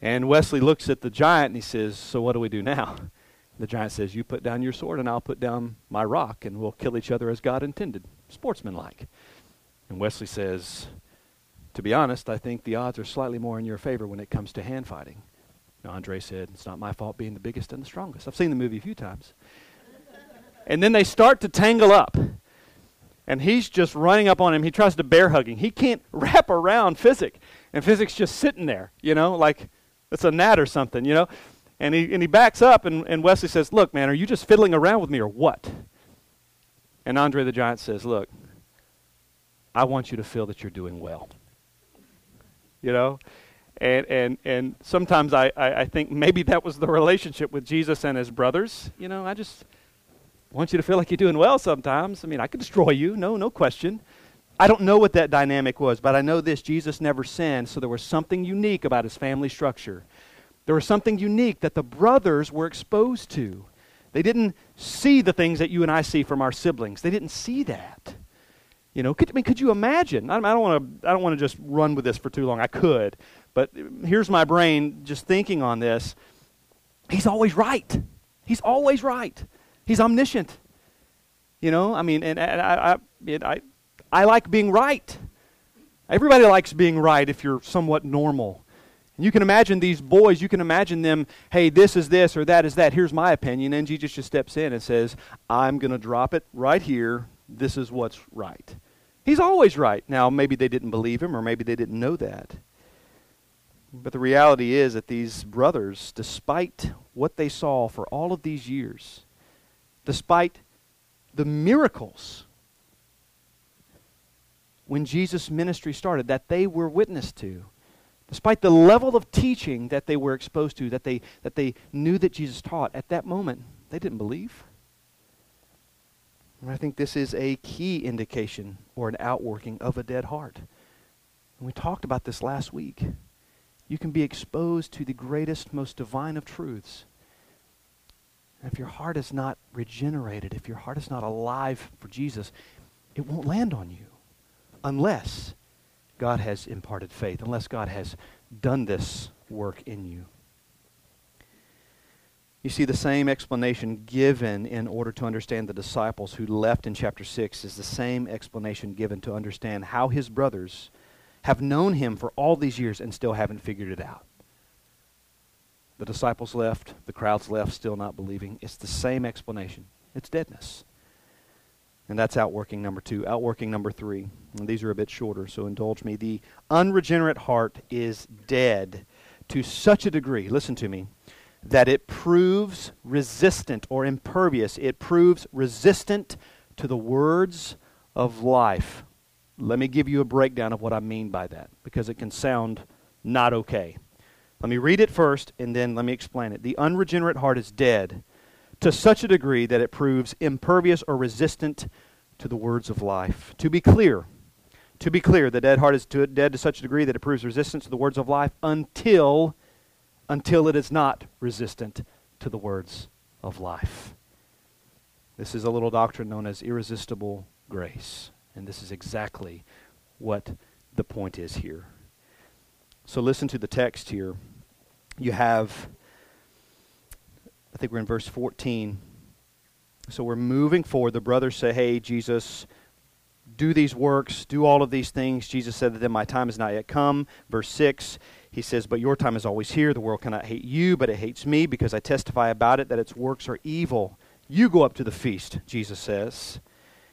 And Westley looks at the giant and he says, So what do we do now? The giant says, You put down your sword, and I'll put down my rock, and we'll kill each other as God intended, sportsmanlike. And Westley says, To be honest, I think the odds are slightly more in your favor when it comes to hand fighting. And Andre said, It's not my fault being the biggest and the strongest. I've seen the movie a few times. and then they start to tangle up. And he's just running up on him. He tries to bear hugging. He can't [LAUGHS] wrap around Fezzik. And Fezzik's just sitting there, you know, like it's a gnat or something, you know. And he, and he backs up, and, and Westley says, Look, man, are you just fiddling around with me or what? And Andre the Giant says, Look, I want you to feel that you're doing well. You know? And, and, and sometimes I, I, I think maybe that was the relationship with Jesus and his brothers. You know, I just want you to feel like you're doing well sometimes. I mean, I could destroy you, no, no question. I don't know what that dynamic was, but I know this Jesus never sinned, so there was something unique about his family structure. There was something unique that the brothers were exposed to. They didn't see the things that you and I see from our siblings. They didn't see that. You know, could, I mean, could you imagine? I, I don't want to. I don't want to just run with this for too long. I could, but here's my brain just thinking on this. He's always right. He's always right. He's omniscient. You know, I mean, and, and I, I, I, I like being right. Everybody likes being right if you're somewhat normal. And you can imagine these boys, you can imagine them, hey, this is this or that is that. Here's my opinion. And Jesus just steps in and says, I'm going to drop it right here. This is what's right. He's always right. Now, maybe they didn't believe him or maybe they didn't know that. But the reality is that these brothers, despite what they saw for all of these years, despite the miracles when Jesus' ministry started that they were witness to, despite the level of teaching that they were exposed to, that they, that they knew that Jesus taught, at that moment, they didn't believe. And I think this is a key indication or an outworking of a dead heart. And we talked about this last week. You can be exposed to the greatest, most divine of truths. And if your heart is not regenerated, if your heart is not alive for Jesus, it won't land on you unless God has imparted faith, unless God has done this work in you. You see, the same explanation given in order to understand the disciples who left in chapter 6 is the same explanation given to understand how his brothers have known him for all these years and still haven't figured it out. The disciples left, the crowds left, still not believing. It's the same explanation it's deadness. And that's outworking number two. Outworking number three. And these are a bit shorter, so indulge me. The unregenerate heart is dead to such a degree, listen to me, that it proves resistant or impervious. It proves resistant to the words of life. Let me give you a breakdown of what I mean by that, because it can sound not okay. Let me read it first, and then let me explain it. The unregenerate heart is dead to such a degree that it proves impervious or resistant to the words of life. To be clear, to be clear, the dead heart is to, dead to such a degree that it proves resistant to the words of life until until it is not resistant to the words of life. This is a little doctrine known as irresistible grace, and this is exactly what the point is here. So listen to the text here. You have I think we're in verse 14. So we're moving forward. The brothers say, Hey, Jesus, do these works, do all of these things. Jesus said to them, My time has not yet come. Verse 6, he says, But your time is always here. The world cannot hate you, but it hates me because I testify about it that its works are evil. You go up to the feast, Jesus says.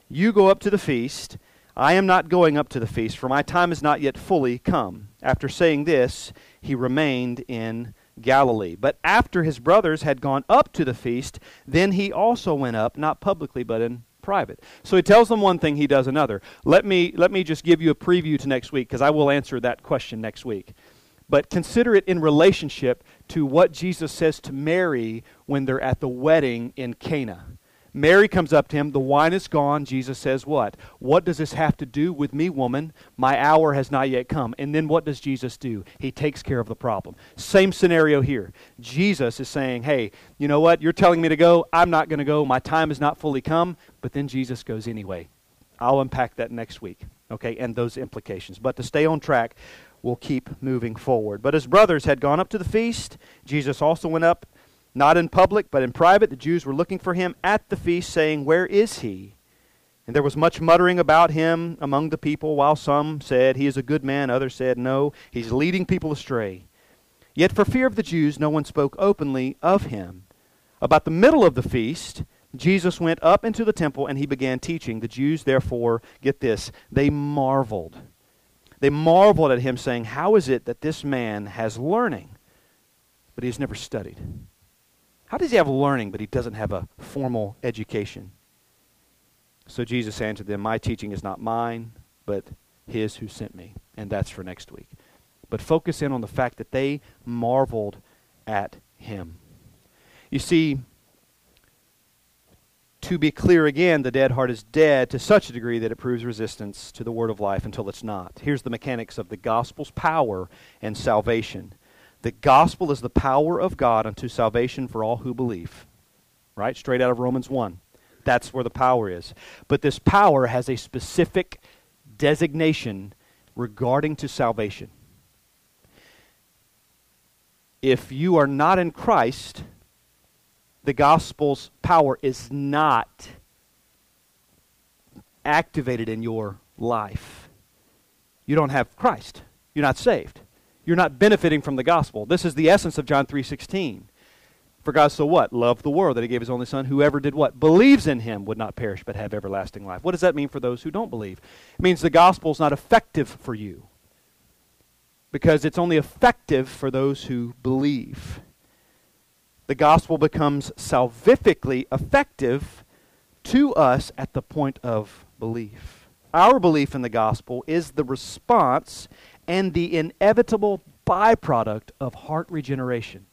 You go up to the feast. I am not going up to the feast, for my time is not yet fully come. After saying this, he remained in Galilee. But after his brothers had gone up to the feast, then he also went up, not publicly, but in private. So he tells them one thing, he does another. Let me, let me just give you a preview to next week, because I will answer that question next week. But consider it in relationship to what Jesus says to Mary when they're at the wedding in Cana. Mary comes up to him. The wine is gone. Jesus says, What? What does this have to do with me, woman? My hour has not yet come. And then what does Jesus do? He takes care of the problem. Same scenario here. Jesus is saying, Hey, you know what? You're telling me to go. I'm not going to go. My time has not fully come. But then Jesus goes anyway. I'll unpack that next week, okay, and those implications. But to stay on track, we'll keep moving forward. But his brothers had gone up to the feast. Jesus also went up not in public, but in private, the Jews were looking for him at the feast, saying, Where is he? And there was much muttering about him among the people, while some said, He is a good man, others said, No, he's leading people astray. Yet for fear of the Jews, no one spoke openly of him. About the middle of the feast, Jesus went up into the temple and he began teaching. The Jews, therefore, get this, they marveled. They marveled at him, saying, How is it that this man has learning, but he has never studied? How does he have learning, but he doesn't have a formal education? So Jesus answered them, My teaching is not mine, but his who sent me. And that's for next week. But focus in on the fact that they marveled at him. You see, to be clear again, the dead heart is dead to such a degree that it proves resistance to the word of life until it's not. Here's the mechanics of the gospel's power and salvation. The gospel is the power of God unto salvation for all who believe. Right? Straight out of Romans 1. That's where the power is. But this power has a specific designation regarding to salvation. If you are not in Christ, the gospel's power is not activated in your life. You don't have Christ. You're not saved you're not benefiting from the gospel. This is the essence of John 3:16. For God so what? Loved the world that he gave his only son. Whoever did what? Believes in him would not perish but have everlasting life. What does that mean for those who don't believe? It means the gospel is not effective for you. Because it's only effective for those who believe. The gospel becomes salvifically effective to us at the point of belief. Our belief in the gospel is the response and the inevitable byproduct of heart regeneration.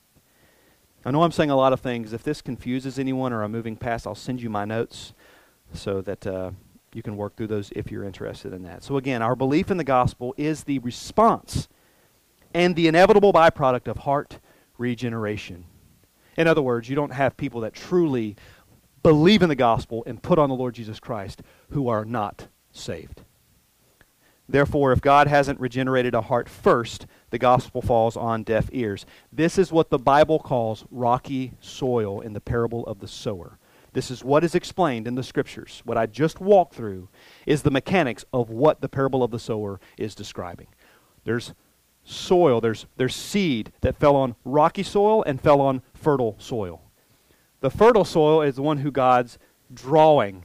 I know I'm saying a lot of things. If this confuses anyone or I'm moving past, I'll send you my notes so that uh, you can work through those if you're interested in that. So, again, our belief in the gospel is the response and the inevitable byproduct of heart regeneration. In other words, you don't have people that truly believe in the gospel and put on the Lord Jesus Christ who are not saved. Therefore, if God hasn't regenerated a heart first, the gospel falls on deaf ears. This is what the Bible calls rocky soil in the parable of the sower. This is what is explained in the scriptures. What I just walked through is the mechanics of what the parable of the sower is describing. There's soil, there's, there's seed that fell on rocky soil and fell on fertile soil. The fertile soil is the one who God's drawing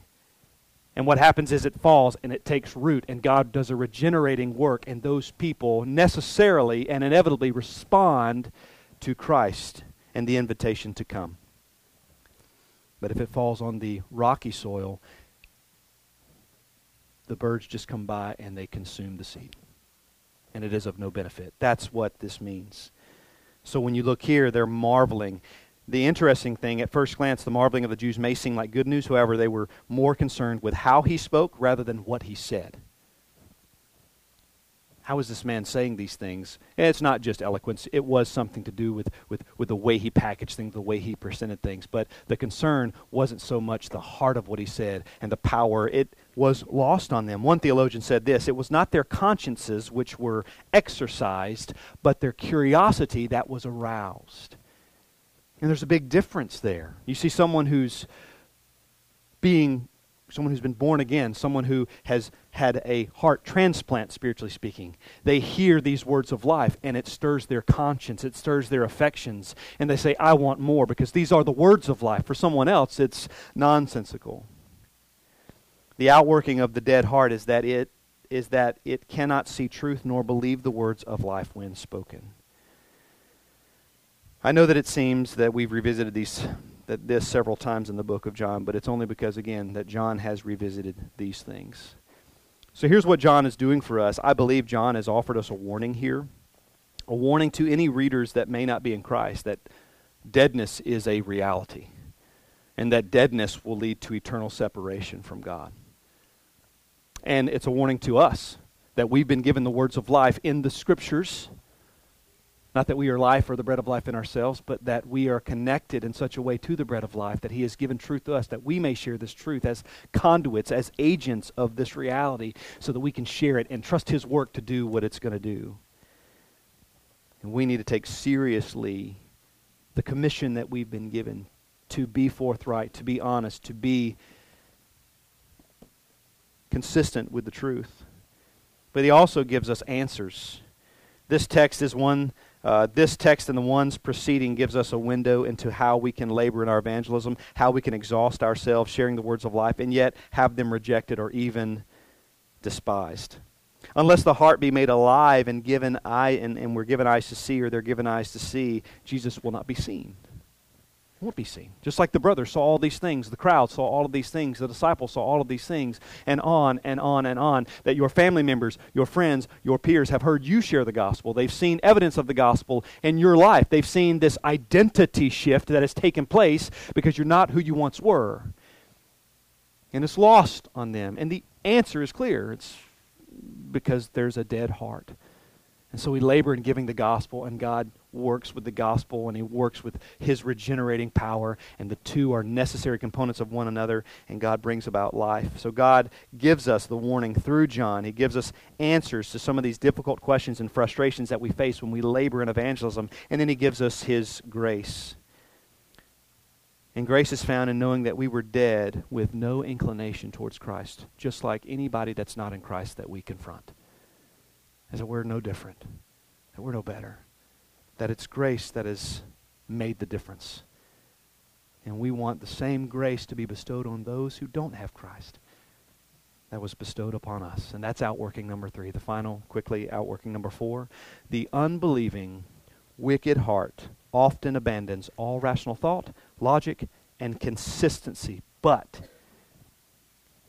and what happens is it falls and it takes root, and God does a regenerating work, and those people necessarily and inevitably respond to Christ and the invitation to come. But if it falls on the rocky soil, the birds just come by and they consume the seed. And it is of no benefit. That's what this means. So when you look here, they're marveling the interesting thing, at first glance, the marveling of the Jews may seem like good news. However, they were more concerned with how he spoke rather than what he said. How is this man saying these things? It's not just eloquence. It was something to do with, with, with the way he packaged things, the way he presented things. But the concern wasn't so much the heart of what he said and the power. It was lost on them. One theologian said this It was not their consciences which were exercised, but their curiosity that was aroused. And there's a big difference there. You see someone who's being someone who's been born again, someone who has had a heart transplant, spiritually speaking. They hear these words of life and it stirs their conscience, it stirs their affections, and they say, I want more because these are the words of life. For someone else, it's nonsensical. The outworking of the dead heart is that it is that it cannot see truth nor believe the words of life when spoken. I know that it seems that we've revisited these that this several times in the book of John, but it's only because again that John has revisited these things. So here's what John is doing for us. I believe John has offered us a warning here. A warning to any readers that may not be in Christ that deadness is a reality. And that deadness will lead to eternal separation from God. And it's a warning to us that we've been given the words of life in the scriptures. Not that we are life or the bread of life in ourselves, but that we are connected in such a way to the bread of life that He has given truth to us, that we may share this truth as conduits, as agents of this reality, so that we can share it and trust His work to do what it's going to do. And we need to take seriously the commission that we've been given to be forthright, to be honest, to be consistent with the truth. But he also gives us answers. This text is one, uh, this text and the ones preceding gives us a window into how we can labor in our evangelism, how we can exhaust ourselves sharing the words of life, and yet have them rejected or even despised. Unless the heart be made alive and given eye and, and we're given eyes to see or they're given eyes to see, Jesus will not be seen won't be seen. Just like the brothers saw all these things, the crowd saw all of these things, the disciples saw all of these things, and on and on and on. That your family members, your friends, your peers have heard you share the gospel. They've seen evidence of the gospel in your life. They've seen this identity shift that has taken place because you're not who you once were. And it's lost on them. And the answer is clear it's because there's a dead heart. And so we labor in giving the gospel, and God works with the gospel and he works with his regenerating power, and the two are necessary components of one another, and God brings about life. So God gives us the warning through John. He gives us answers to some of these difficult questions and frustrations that we face when we labor in evangelism, and then he gives us his grace. And grace is found in knowing that we were dead with no inclination towards Christ, just like anybody that's not in Christ that we confront. As that we're no different, that we're no better that it's grace that has made the difference. And we want the same grace to be bestowed on those who don't have Christ that was bestowed upon us. And that's outworking number three. The final, quickly, outworking number four. The unbelieving, wicked heart often abandons all rational thought, logic, and consistency, but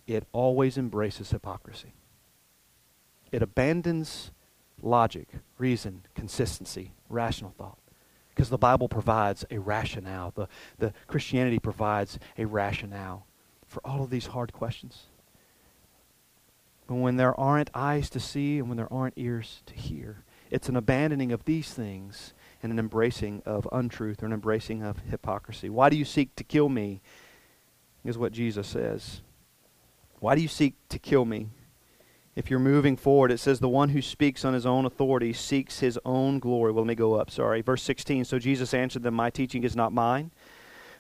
it always embraces hypocrisy. It abandons logic, reason, consistency, rational thought. Because the Bible provides a rationale. The, the Christianity provides a rationale for all of these hard questions. But when there aren't eyes to see and when there aren't ears to hear, it's an abandoning of these things and an embracing of untruth or an embracing of hypocrisy. Why do you seek to kill me? Is what Jesus says. Why do you seek to kill me? If you're moving forward, it says, The one who speaks on his own authority seeks his own glory. Well, let me go up, sorry. Verse 16 So Jesus answered them, My teaching is not mine,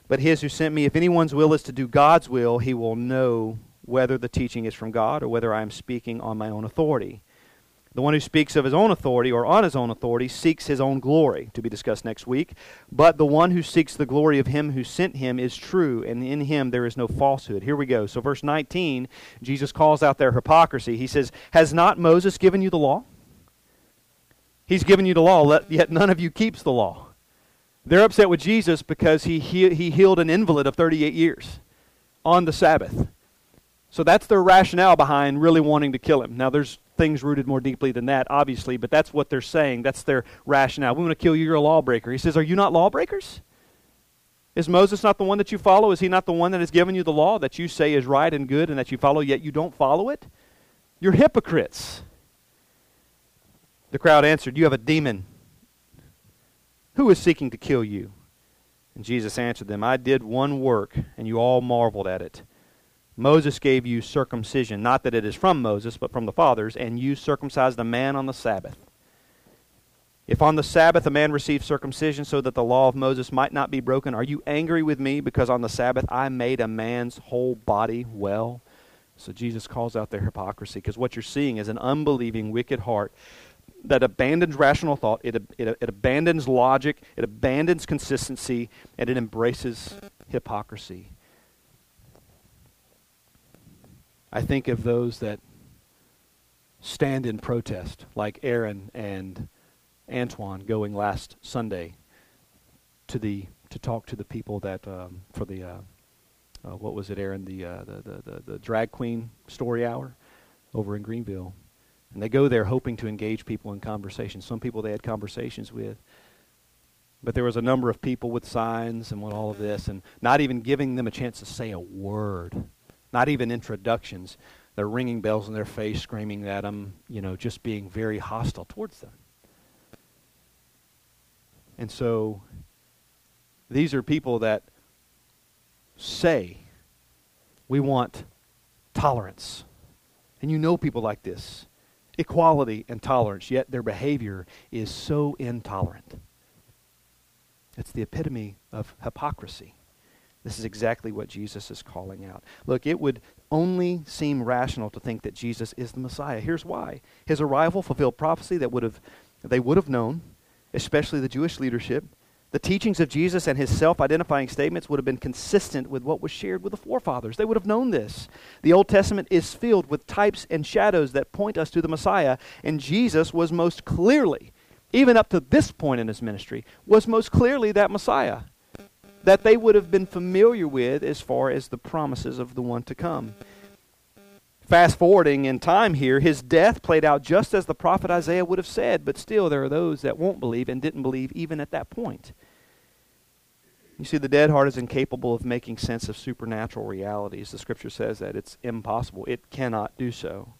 but his who sent me. If anyone's will is to do God's will, he will know whether the teaching is from God or whether I am speaking on my own authority. The one who speaks of his own authority or on his own authority seeks his own glory, to be discussed next week. But the one who seeks the glory of him who sent him is true, and in him there is no falsehood. Here we go. So, verse 19, Jesus calls out their hypocrisy. He says, Has not Moses given you the law? He's given you the law, yet none of you keeps the law. They're upset with Jesus because he, he, he healed an invalid of 38 years on the Sabbath. So that's their rationale behind really wanting to kill him. Now, there's things rooted more deeply than that, obviously, but that's what they're saying. That's their rationale. We want to kill you, you're a lawbreaker. He says, Are you not lawbreakers? Is Moses not the one that you follow? Is he not the one that has given you the law that you say is right and good and that you follow, yet you don't follow it? You're hypocrites. The crowd answered, You have a demon. Who is seeking to kill you? And Jesus answered them, I did one work, and you all marveled at it. Moses gave you circumcision, not that it is from Moses, but from the fathers, and you circumcised a man on the Sabbath. If on the Sabbath a man receives circumcision so that the law of Moses might not be broken, are you angry with me because on the Sabbath I made a man's whole body well? So Jesus calls out their hypocrisy because what you're seeing is an unbelieving, wicked heart that abandons rational thought, it, it, it abandons logic, it abandons consistency, and it embraces hypocrisy. I think of those that stand in protest, like Aaron and Antoine going last Sunday to the to talk to the people that um, for the uh, uh, what was it, Aaron, the, uh, the, the, the the drag queen story hour over in Greenville, and they go there hoping to engage people in conversation. Some people they had conversations with, But there was a number of people with signs and with all of this, and not even giving them a chance to say a word, not even introductions. They're ringing bells in their face, screaming at them, you know, just being very hostile towards them. And so these are people that say, we want tolerance. And you know people like this equality and tolerance, yet their behavior is so intolerant. It's the epitome of hypocrisy. This is exactly what Jesus is calling out. Look, it would only seem rational to think that Jesus is the Messiah. Here's why. His arrival fulfilled prophecy that would have they would have known, especially the Jewish leadership. The teachings of Jesus and his self identifying statements would have been consistent with what was shared with the forefathers. They would have known this. The Old Testament is filled with types and shadows that point us to the Messiah, and Jesus was most clearly, even up to this point in his ministry, was most clearly that Messiah that they would have been familiar with as far as the promises of the one to come. Fast forwarding in time here, his death played out just as the prophet Isaiah would have said, but still there are those that won't believe and didn't believe even at that point. You see, the dead heart is incapable of making sense of supernatural realities. The scripture says that it's impossible. It cannot do so.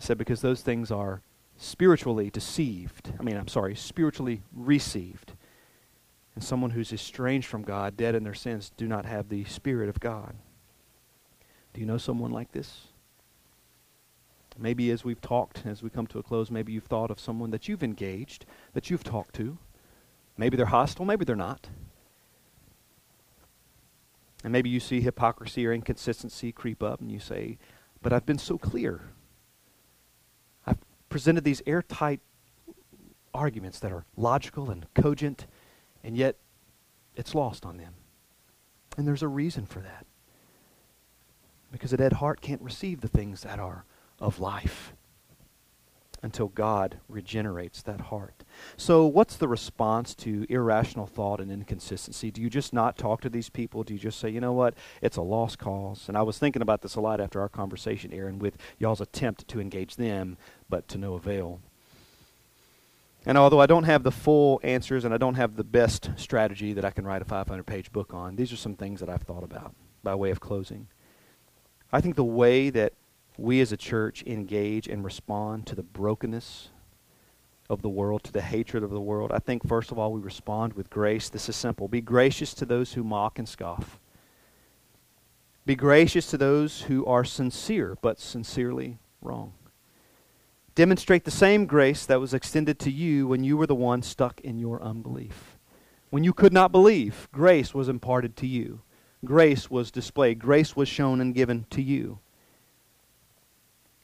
I said because those things are spiritually deceived. I mean, I'm sorry, spiritually received. And someone who's estranged from God, dead in their sins, do not have the Spirit of God. Do you know someone like this? Maybe as we've talked, as we come to a close, maybe you've thought of someone that you've engaged, that you've talked to. Maybe they're hostile, maybe they're not. And maybe you see hypocrisy or inconsistency creep up and you say, But I've been so clear. I've presented these airtight arguments that are logical and cogent, and yet it's lost on them. And there's a reason for that. Because a dead heart can't receive the things that are of life until God regenerates that heart. So, what's the response to irrational thought and inconsistency? Do you just not talk to these people? Do you just say, you know what, it's a lost cause? And I was thinking about this a lot after our conversation, Aaron, with y'all's attempt to engage them, but to no avail. And although I don't have the full answers and I don't have the best strategy that I can write a 500 page book on, these are some things that I've thought about by way of closing. I think the way that we as a church engage and respond to the brokenness of the world, to the hatred of the world, I think first of all we respond with grace. This is simple. Be gracious to those who mock and scoff. Be gracious to those who are sincere, but sincerely wrong. Demonstrate the same grace that was extended to you when you were the one stuck in your unbelief. When you could not believe, grace was imparted to you. Grace was displayed. Grace was shown and given to you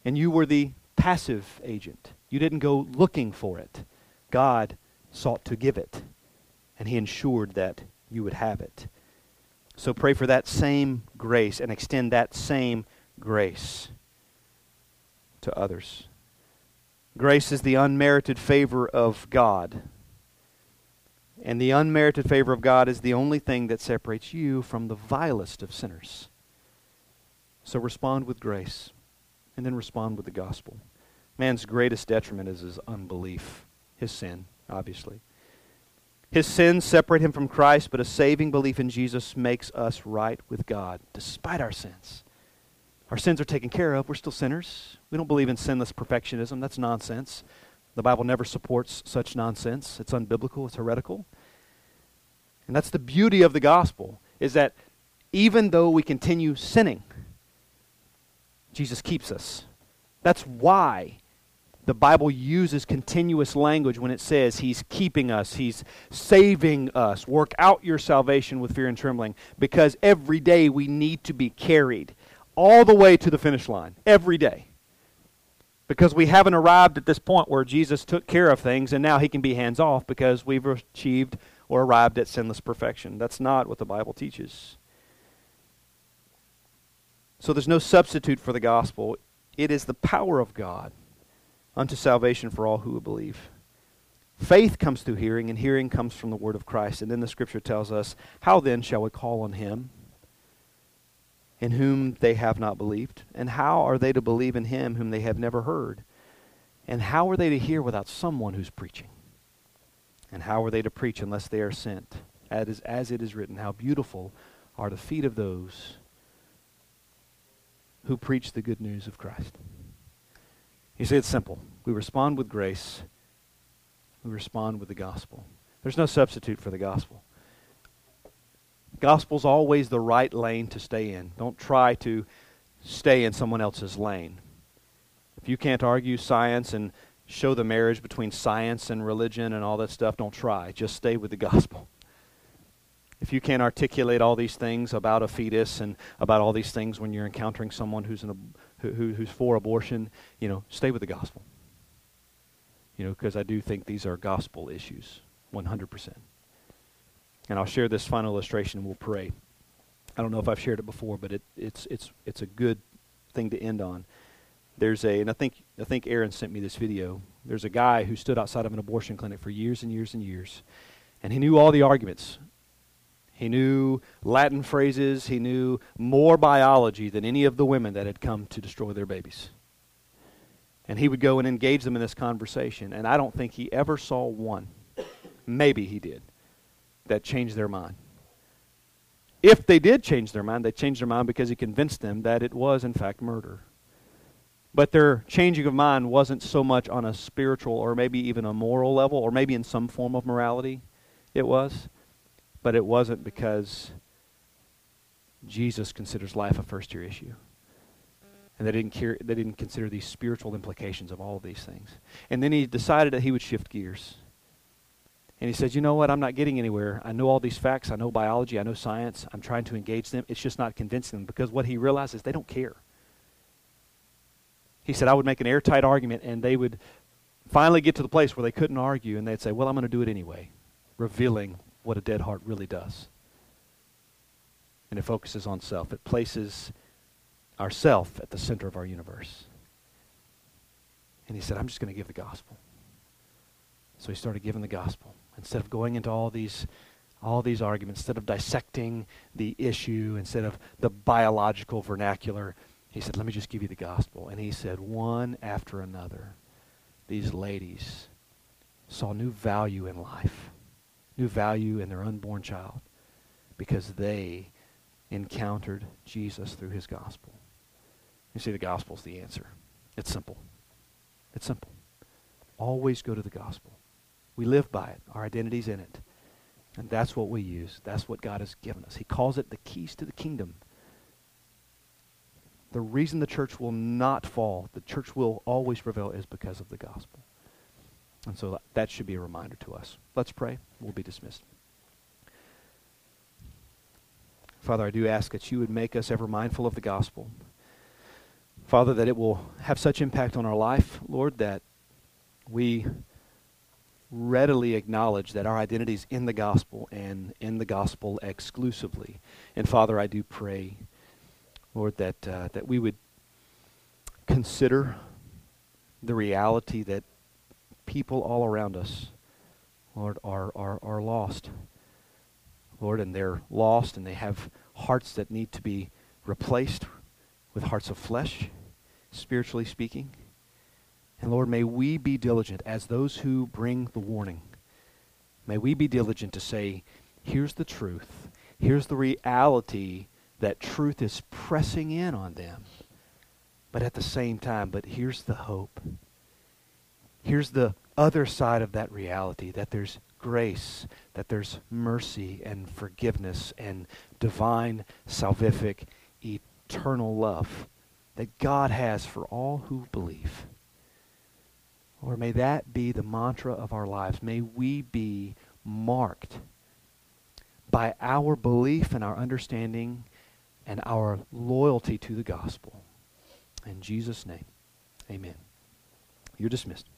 and you were the passive agent. You didn't go looking for it. God sought to give it, and He ensured that you would have it. So pray for that same grace and extend that same grace to others. Grace is the unmerited favor of God. And the unmerited favor of God is the only thing that separates you from the vilest of sinners. So respond with grace and then respond with the gospel. Man's greatest detriment is his unbelief, his sin, obviously. His sins separate him from Christ, but a saving belief in Jesus makes us right with God, despite our sins. Our sins are taken care of. We're still sinners. We don't believe in sinless perfectionism. That's nonsense. The Bible never supports such nonsense. It's unbiblical, it's heretical. And that's the beauty of the gospel, is that even though we continue sinning, Jesus keeps us. That's why the Bible uses continuous language when it says He's keeping us, He's saving us. Work out your salvation with fear and trembling because every day we need to be carried all the way to the finish line. Every day. Because we haven't arrived at this point where Jesus took care of things and now He can be hands off because we've achieved or arrived at sinless perfection. That's not what the Bible teaches. So there's no substitute for the gospel. It is the power of God unto salvation for all who believe. Faith comes through hearing, and hearing comes from the word of Christ. And then the scripture tells us, How then shall we call on him in whom they have not believed? And how are they to believe in him whom they have never heard? And how are they to hear without someone who's preaching? And how are they to preach unless they are sent? As, as it is written, how beautiful are the feet of those who preach the good news of Christ. You see, it's simple. We respond with grace, we respond with the gospel. There's no substitute for the gospel. Gospel's always the right lane to stay in. Don't try to stay in someone else's lane. If you can't argue science and show the marriage between science and religion and all that stuff, don't try. Just stay with the gospel. If you can't articulate all these things about a fetus and about all these things when you're encountering someone who's, an, who, who's for abortion, you know, stay with the gospel. You know, because I do think these are gospel issues, 100%. And I'll share this final illustration and we'll pray. I don't know if I've shared it before, but it, it's, it's, it's a good thing to end on. There's a, and I think, I think Aaron sent me this video. There's a guy who stood outside of an abortion clinic for years and years and years, and he knew all the arguments. He knew Latin phrases. He knew more biology than any of the women that had come to destroy their babies. And he would go and engage them in this conversation. And I don't think he ever saw one, [COUGHS] maybe he did, that changed their mind. If they did change their mind, they changed their mind because he convinced them that it was, in fact, murder. But their changing of mind wasn't so much on a spiritual or maybe even a moral level or maybe in some form of morality. It was. But it wasn't because Jesus considers life a first year issue. And they didn't, care, they didn't consider these spiritual implications of all of these things. And then he decided that he would shift gears. And he says, You know what? I'm not getting anywhere. I know all these facts. I know biology. I know science. I'm trying to engage them. It's just not convincing them because what he realizes they don't care. He said, I would make an airtight argument, and they would finally get to the place where they couldn't argue, and they'd say, Well, I'm going to do it anyway, revealing what a dead heart really does. And it focuses on self, it places ourself at the center of our universe. And he said, I'm just going to give the gospel. So he started giving the gospel instead of going into all these all these arguments, instead of dissecting the issue, instead of the biological vernacular, he said, Let me just give you the gospel. And he said, one after another, these ladies saw new value in life, new value in their unborn child, because they encountered Jesus through his gospel. You see, the gospel's the answer. It's simple. It's simple. Always go to the gospel. We live by it. Our identity's in it. And that's what we use. That's what God has given us. He calls it the keys to the kingdom. The reason the church will not fall, the church will always prevail, is because of the gospel. And so that should be a reminder to us. Let's pray. We'll be dismissed. Father, I do ask that you would make us ever mindful of the gospel. Father, that it will have such impact on our life, Lord, that we readily acknowledge that our identity is in the gospel and in the gospel exclusively. And Father, I do pray, Lord, that uh, that we would consider the reality that people all around us, Lord, are are are lost. Lord, and they're lost and they have hearts that need to be replaced with hearts of flesh, spiritually speaking. And Lord, may we be diligent as those who bring the warning. May we be diligent to say, here's the truth. Here's the reality that truth is pressing in on them. But at the same time, but here's the hope. Here's the other side of that reality that there's grace, that there's mercy and forgiveness and divine, salvific, eternal love that God has for all who believe. Or may that be the mantra of our lives. May we be marked by our belief and our understanding and our loyalty to the gospel. In Jesus' name, amen. You're dismissed.